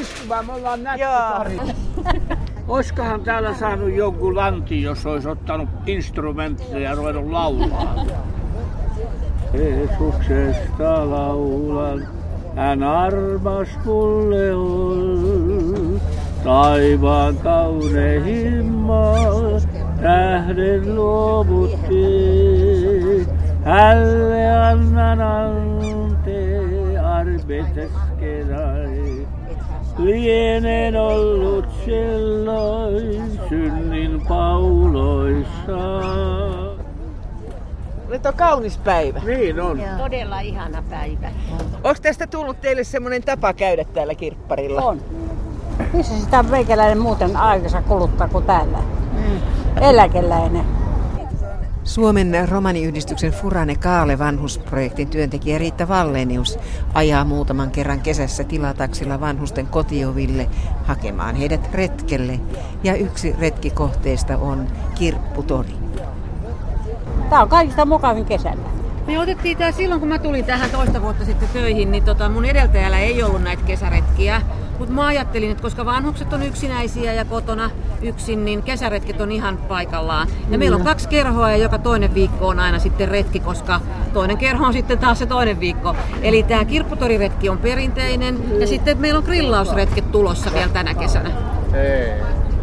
istumaan, me ollaan nätti. Oiskohan täällä saanut joku lanti, jos olisi ottanut instrumentteja ja ruvennut laulaa? Jeesuksesta laulan, hän armas mulle on. Taivaan kaunehimmal, tähden luovutti. Hälle annan ante, arbetes kerai. Lienen ollut silloin synnin pauloissa. Nyt on kaunis päivä. Niin on. Todella ihana päivä. Onko tästä tullut teille semmoinen tapa käydä täällä kirpparilla? On. Missä sitä meikäläinen muuten aikansa kuluttaa kuin täällä? Eläkeläinen. Suomen romaniyhdistyksen Furane Kaale vanhusprojektin työntekijä Riitta Vallenius ajaa muutaman kerran kesässä tilataksilla vanhusten kotioville hakemaan heidät retkelle. Ja yksi retkikohteista on Kirpputori. Tämä on kaikista mukavin kesällä. Me otettiin tää silloin, kun mä tulin tähän toista vuotta sitten töihin, niin tota, mun edeltäjällä ei ollut näitä kesäretkiä. Mutta mä ajattelin, että koska vanhukset on yksinäisiä ja kotona yksin, niin kesäretket on ihan paikallaan. Ja meillä on kaksi kerhoa ja joka toinen viikko on aina sitten retki, koska toinen kerho on sitten taas se toinen viikko. Eli tämä kirpputoriretki on perinteinen ja sitten meillä on grillausretket tulossa vielä tänä kesänä.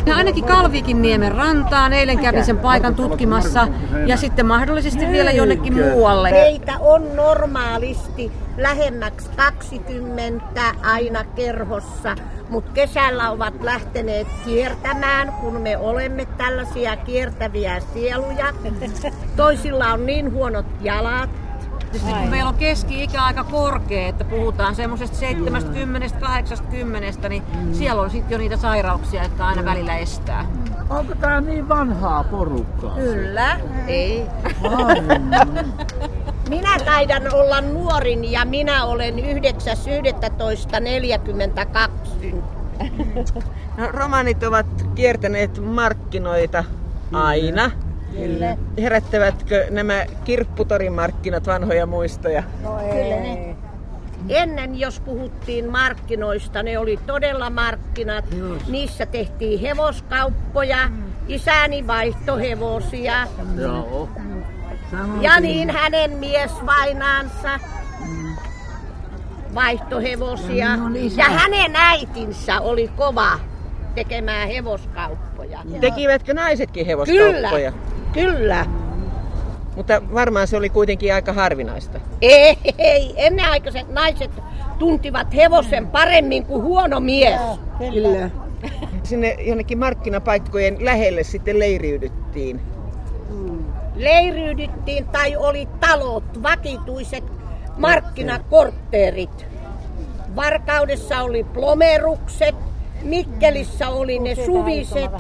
Ja ainakin Kalvikin niemen rantaan, eilen kävin sen paikan tutkimassa ja sitten mahdollisesti vielä jonnekin muualle. Meitä on normaalisti lähemmäksi 20 aina kerhossa, mutta kesällä ovat lähteneet kiertämään, kun me olemme tällaisia kiertäviä sieluja. Toisilla on niin huonot jalat, Tietysti kun meillä on keski-ikä aika korkea, että puhutaan semmoisesta 70-80, niin siellä on sitten jo niitä sairauksia, jotka aina välillä estää. Onko tää niin vanhaa porukkaa? Kyllä, ei. Minä taidan olla nuorin ja minä olen 9.11.42. No, romanit ovat kiertäneet markkinoita aina. Kyllä. Herättävätkö nämä kirpputorimarkkinat vanhoja muistoja? Kyllä ne. Ennen jos puhuttiin markkinoista, ne oli todella markkinat. Niissä tehtiin hevoskauppoja, isäni vaihtohevosia. Joo. Ja niin hänen miesvainaansa vaihtohevosia. Ja hänen äitinsä oli kova tekemään hevoskauppoja. Tekivätkö naisetkin hevoskauppoja? kyllä. Mutta varmaan se oli kuitenkin aika harvinaista. Ei, ei, ennenaikaiset naiset tuntivat hevosen paremmin kuin huono mies. Kyllä. Sinne jonnekin markkinapaikkojen lähelle sitten leiriydyttiin. Leiriydyttiin tai oli talot, vakituiset markkinakortteerit. Varkaudessa oli plomerukset, Mikkelissä oli ne suviset.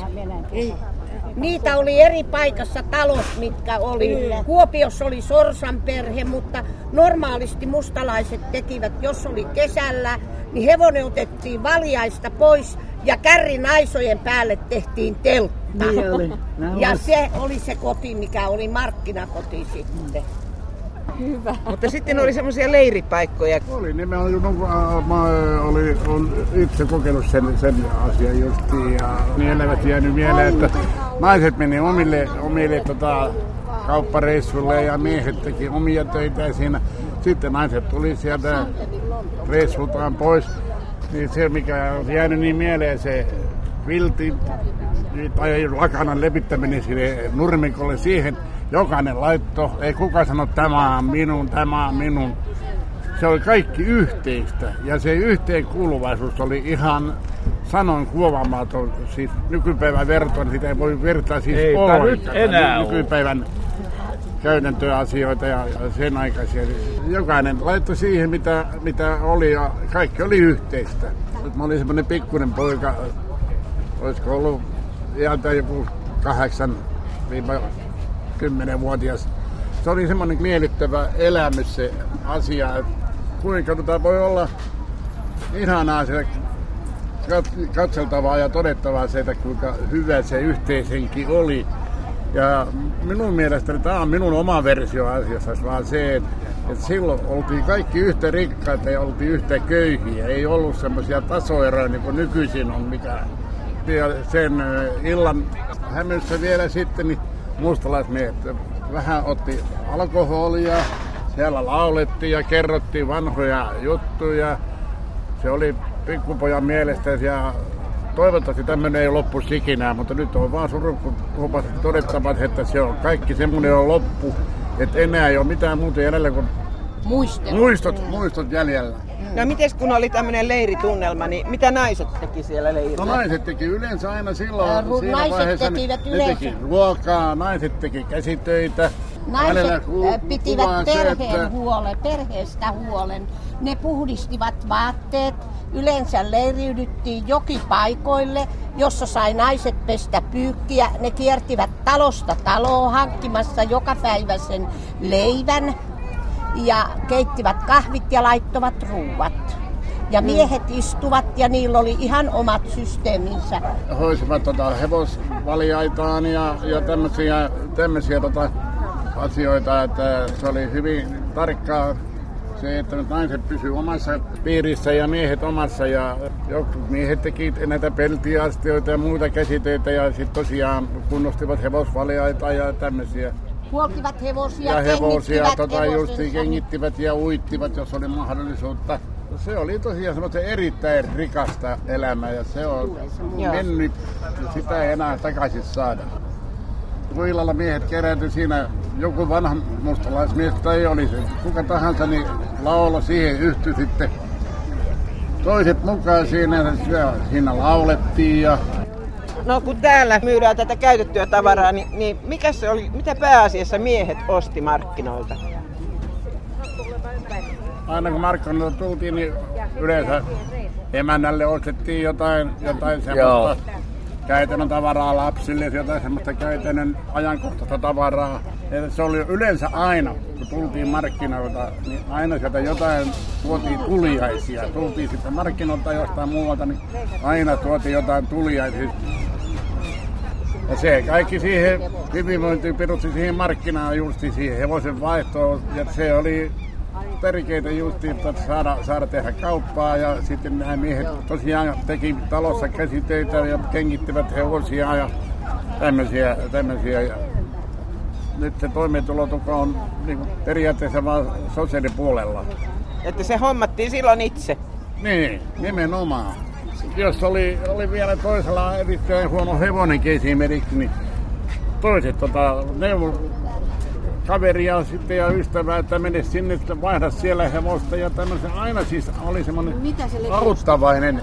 Niitä oli eri paikassa talot, mitkä oli. Kuopiossa oli Sorsan perhe, mutta normaalisti mustalaiset tekivät, jos oli kesällä, niin hevonen otettiin valjaista pois ja kärrin aisojen päälle tehtiin teltta. Niin oli. Ja se oli se koti, mikä oli markkinakoti sitten. Mutta sitten oli semmoisia leiripaikkoja. Oli nimenomaan, äh, mä olin, olen itse kokenut sen, sen asian justiin ja niin elävät jäänyt mieleen, että naiset meni omille, omille tota, kauppareissuille ja miehet teki omia töitä ja siinä sitten naiset tuli sieltä reissultaan pois. Niin se, mikä on jäänyt niin mieleen, se vilti tai lakanan levittäminen sinne nurmikolle siihen, jokainen laitto, ei kukaan sano tämä on minun, tämä on minun. Se oli kaikki yhteistä ja se yhteenkuuluvaisuus oli ihan sanon kuovaamaton. Siis nykypäivän vertoon sitä ei voi vertaa siis nyt ollenkaan. enää. Nykypäivän käytäntöasioita ja ja sen aikaisia. Jokainen laittoi siihen, mitä, mitä oli ja kaikki oli yhteistä. Mä olin semmoinen pikkuinen poika, olisiko ollut iältä joku kahdeksan 10-vuotias. Se oli semmoinen miellyttävä elämys se asia, että kuinka tota voi olla ihanaa se katseltavaa ja todettavaa se, että kuinka hyvä se yhteishenki oli. Ja minun mielestäni tämä on minun oma versio asiassa, vaan se, että että silloin oltiin kaikki yhtä rikkaita ja oltiin yhtä köyhiä. Ei ollut semmoisia tasoeroja niin kuin nykyisin on, mikä ja sen illan hämyssä vielä sitten niin mustalaismiehet vähän otti alkoholia, siellä laulettiin ja kerrottiin vanhoja juttuja. Se oli pikkupojan mielestä ja toivottavasti tämmöinen ei loppu ikinä, mutta nyt on vaan surukupasti todettava, että se on kaikki semmoinen on loppu, että enää ei ole mitään muuta jäljellä kuin Muistot. muistot, muistot jäljellä. No mites kun oli tämmöinen leiritunnelma, niin mitä naiset teki siellä leirillä? No naiset teki yleensä aina silloin ru- siinä naiset vaiheessa, tekivät ne yleensä. teki ruokaa, naiset teki käsitöitä. Naiset äh, pitivät kuvaa se, perheen että- huolen, perheestä huolen. Ne puhdistivat vaatteet. Yleensä leiriydyttiin jokipaikoille, jossa sai naiset pestä pyykkiä. Ne kiertivät talosta taloon hankkimassa jokapäiväisen leivän ja keittivit kahvit ja laittovat ruuat. Ja miehet istuvat ja niillä oli ihan omat systeeminsä. hoisivat tota hevosvaliaitaan ja, ja tämmöisiä, tämmöisiä tota asioita, että se oli hyvin tarkkaa se, että naiset pysyivät omassa piirissä ja miehet omassa ja jotkut miehet teki näitä peltiastioita ja muita käsitöitä ja sitten tosiaan kunnostivat hevosvaliaita ja tämmöisiä. Huoltivat hevosia, Ja hevosia tota, just hevosensa. kengittivät ja uittivat, jos oli mahdollisuutta. Se oli tosiaan semmoista erittäin rikasta elämää ja se on mennyt ja sitä ei enää takaisin saada. Kun illalla miehet kerääntyi siinä, joku vanha mustalaismies tai oli se, kuka tahansa, niin laulo siihen yhtyi sitten. Toiset mukaan siinä, siinä laulettiin ja No kun täällä myydään tätä käytettyä tavaraa, niin, niin mikä se oli, mitä pääasiassa miehet osti markkinoilta? aina kun markkinoilta tultiin, niin yleensä emännälle ostettiin jotain, jotain semmoista käytännön tavaraa lapsille, jotain semmoista käytännön ajankohtaista tavaraa. Ja se oli yleensä aina, kun tultiin markkinoilta, niin aina sieltä jotain tuotiin tuliaisia. Tultiin sitten markkinoilta jostain muualta, niin aina tuotiin jotain tuliaisia. Ja se kaikki siihen hyvinvointiin perusti siihen markkinaan justi siihen hevosen vaihtoon. Ja se oli tärkeitä justi, että saada, saada tehdä kauppaa. Ja sitten nämä miehet tosiaan teki talossa käsitöitä ja kengittivät hevosia ja tämmöisiä. tämmöisiä. Ja nyt se toimeentulotuko on niin periaatteessa vaan sosiaalipuolella. Että se hommattiin silloin itse. Niin, nimenomaan. Jos oli, oli vielä toisella erittäin huono hevonenkin esimerkiksi, niin toiset tota, neuvo kaveria sitten ja ystävää, että mene sinne, että vaihda siellä hevosta ja tämmöisen. Aina siis oli semmoinen auttavainen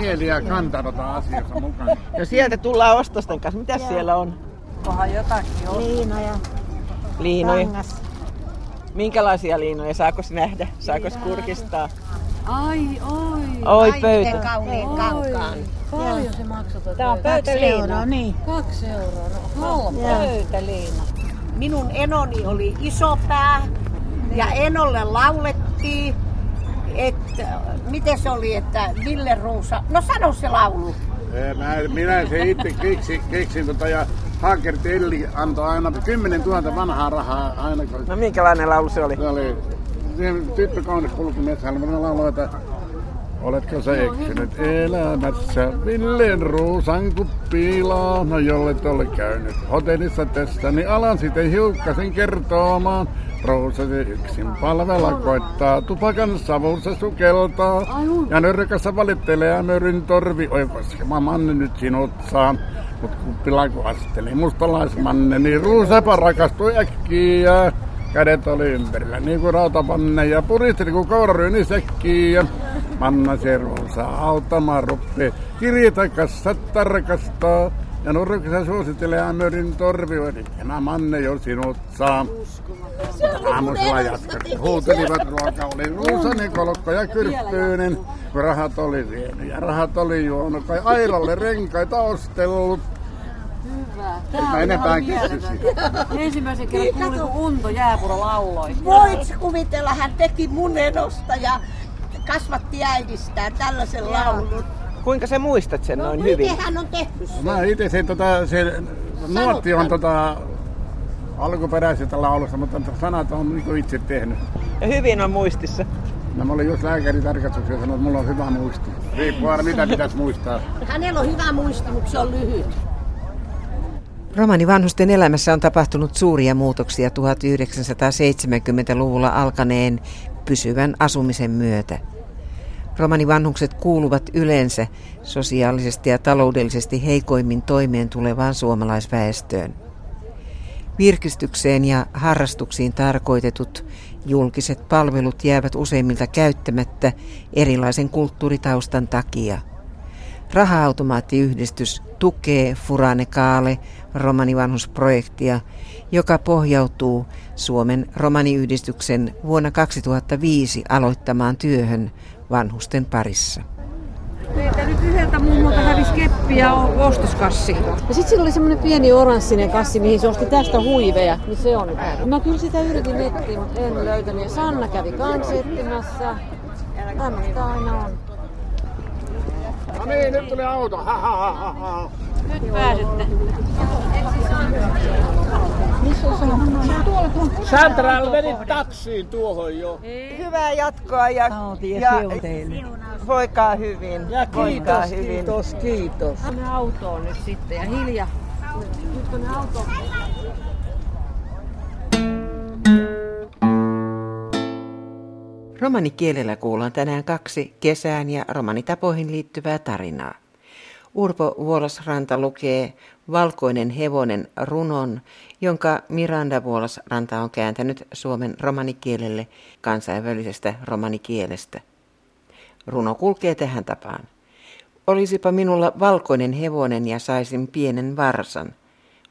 mieli ja kanta tota asiassa mukana. No sieltä tullaan ostosten kanssa. Mitä siellä on? Onhan jotakin on. Liinoja, Liinoja. kangas. Minkälaisia liinoja? Saako nähdä? Saako kurkistaa? Ai, oi. Oi pöytä. kauniin kankaan. Paljon se maksoi tota? Tää on Kaksi pöytäliina. euroa, niin. Kaksi euroa. No, halpa. Pöytäliina. Minun enoni oli iso pää ja enolle laulettiin, että miten se oli, että Ville Ruusa, no sano se laulu. Mä, minä se itse keksin, keksin tota, ja Haker Telli antoi aina 10 000 vanhaa rahaa aina kun No minkälainen laulu se oli? Se oli tyttö kaunis kulki metsällä. Mä lauloin, että Oletko sä eksynyt elämässä Villen ruusan kuppiilaa? No jolle ole käynyt hotellissa tässä, niin alan sitten hiukkasen kertomaan. Rousasi yksin palvella koittaa, tupakan savussa sukeltaa. Ja nyrkässä valittelee ja möryn torvi, oi koskema manne nyt sinut saan. Mut kuppila kun asteli mustalaismanne, niin ruusapa rakastui äkkiä. Kädet oli ympärillä niin kuin rautapanne ja puristeli kuin kouraryni sekkiä. Manna se ruusaa auttamaan ruppee. Kirjata kassat tarkastaa. Ja nurkissa suosittelee ämörin torvi, eli tämä manne jo sinut saa. Aamusella jatkat huutelivat ruoka, oli ruusanen kolkko ja kyrppyynen. Kun rahat oli vienyt ja rahat oli juonut, kai ailalle renkaita ostellut. Mä enempää kysy siitä. Ensimmäisen kerran kuulin, kun Unto Jääpuro lauloi. Voit kuvitella, hän teki mun enosta ja kasvatti äidistään tällaisen laulun. Kuinka sä muistat sen noin hyvin? Miten hän on tehnyt sen? Mä itse se, tota, se nuotti on tota, alkuperäisestä laulusta, mutta sanat on niin itse tehnyt. Ja hyvin on muistissa. No mä olin just lääkäritarkastuksessa ja sanoin, että mulla on hyvä muisti. Riippuu aina mitä pitäisi muistaa. Hänellä on hyvä muisti, mutta se on lyhyt. Romani vanhusten elämässä on tapahtunut suuria muutoksia 1970-luvulla alkaneen pysyvän asumisen myötä. Romanivanhukset kuuluvat yleensä sosiaalisesti ja taloudellisesti heikoimmin toimeen tulevaan suomalaisväestöön. Virkistykseen ja harrastuksiin tarkoitetut julkiset palvelut jäävät useimmilta käyttämättä erilaisen kulttuuritaustan takia. Raha-automaattiyhdistys tukee Furane Kaale romanivanhusprojektia, joka pohjautuu Suomen romaniyhdistyksen vuonna 2005 aloittamaan työhön vanhusten parissa. Meiltä nyt yhdeltä mummolta hävisi keppi ja ostoskassi. Ja sitten sillä oli semmoinen pieni oranssinen kassi, mihin se osti tästä huiveja. Niin se on. Mä kyllä sitä yritin nettiin, mutta en löytänyt. Ja Sanna kävi kans etsimässä. Tämmöistä aina on. No niin, nyt tuli auto. Ha, ha, ha, ha, ha. Nyt pääsette. Sandra menit taksiin tuohon jo. Hyvää jatkoa ja, ja voikaa hyvin. Ja voikaa kiitos, hyvin. kiitos, kiitos. Tänne autoon nyt sitten ja hiljaa. Nyt tonne autoon. Romanikielellä kuullaan tänään kaksi kesään ja romanitapoihin liittyvää tarinaa. Urpo Vuolasranta lukee Valkoinen hevonen runon, jonka Miranda Vuolasranta on kääntänyt suomen romanikielelle kansainvälisestä romanikielestä. Runo kulkee tähän tapaan. Olisipa minulla valkoinen hevonen ja saisin pienen varsan.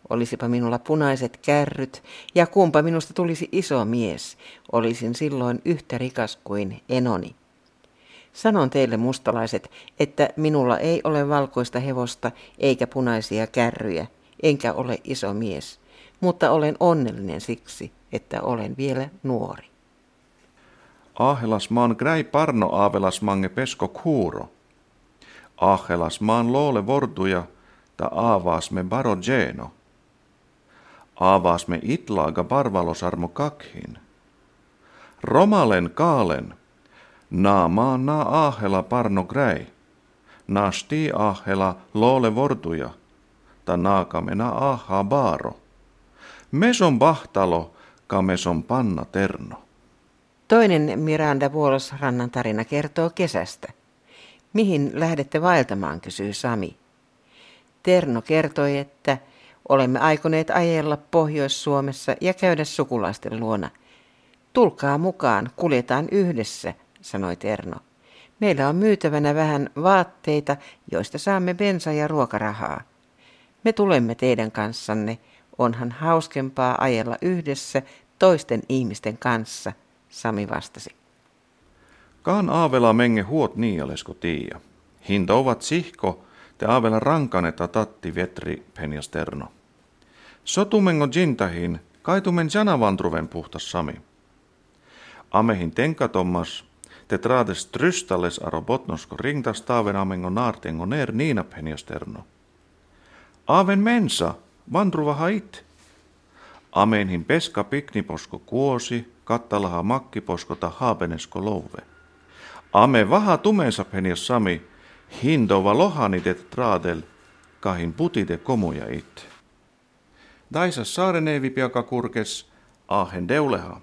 Olisipa minulla punaiset kärryt ja kumpa minusta tulisi iso mies, olisin silloin yhtä rikas kuin enoni. Sanon teille mustalaiset, että minulla ei ole valkoista hevosta eikä punaisia kärryjä, enkä ole iso mies, mutta olen onnellinen siksi, että olen vielä nuori. Ahelas maan gräi parno aavelas mange pesko kuuro. Ahelas maan loole vorduja, ta aavaas me baro geno. Aavaas me itlaaga parvalosarmo kakhin. Romalen kaalen, naa maan naa ahela parno gräi. Nasti ahela loole vorduja, ta naakamena aha baaro. Meson bahtalo, ka meson panna terno. Toinen Miranda Vuolosrannan tarina kertoo kesästä. Mihin lähdette vaeltamaan, kysyy Sami. Terno kertoi, että olemme aikoneet ajella Pohjois-Suomessa ja käydä sukulaisten luona. Tulkaa mukaan, kuljetaan yhdessä, sanoi Terno. Meillä on myytävänä vähän vaatteita, joista saamme bensa- ja ruokarahaa. Me tulemme teidän kanssanne. Onhan hauskempaa ajella yhdessä toisten ihmisten kanssa, Sami vastasi. Kaan aavela menge huot niialesko tiia. Hinta ovat sihko, te aavela rankaneta tatti vetri penjasterno. Sotumengo jintahin, kaitumen janavandruven puhtas sami. Amehin tenkatommas, te traades trystalles aro botnosko ringtas taaven amengo naartengo ner niina penjasterno. Aaven mensa, vandruva hait. Amenhin peska pikniposko kuosi, kattalaha makkiposkota haapenesko louve. Ame vaha tumensa penjas sami, hindova lohanitet traadel, kahin putite komuja it. Daisa saareneevi piaka kurkes, ahen deuleha.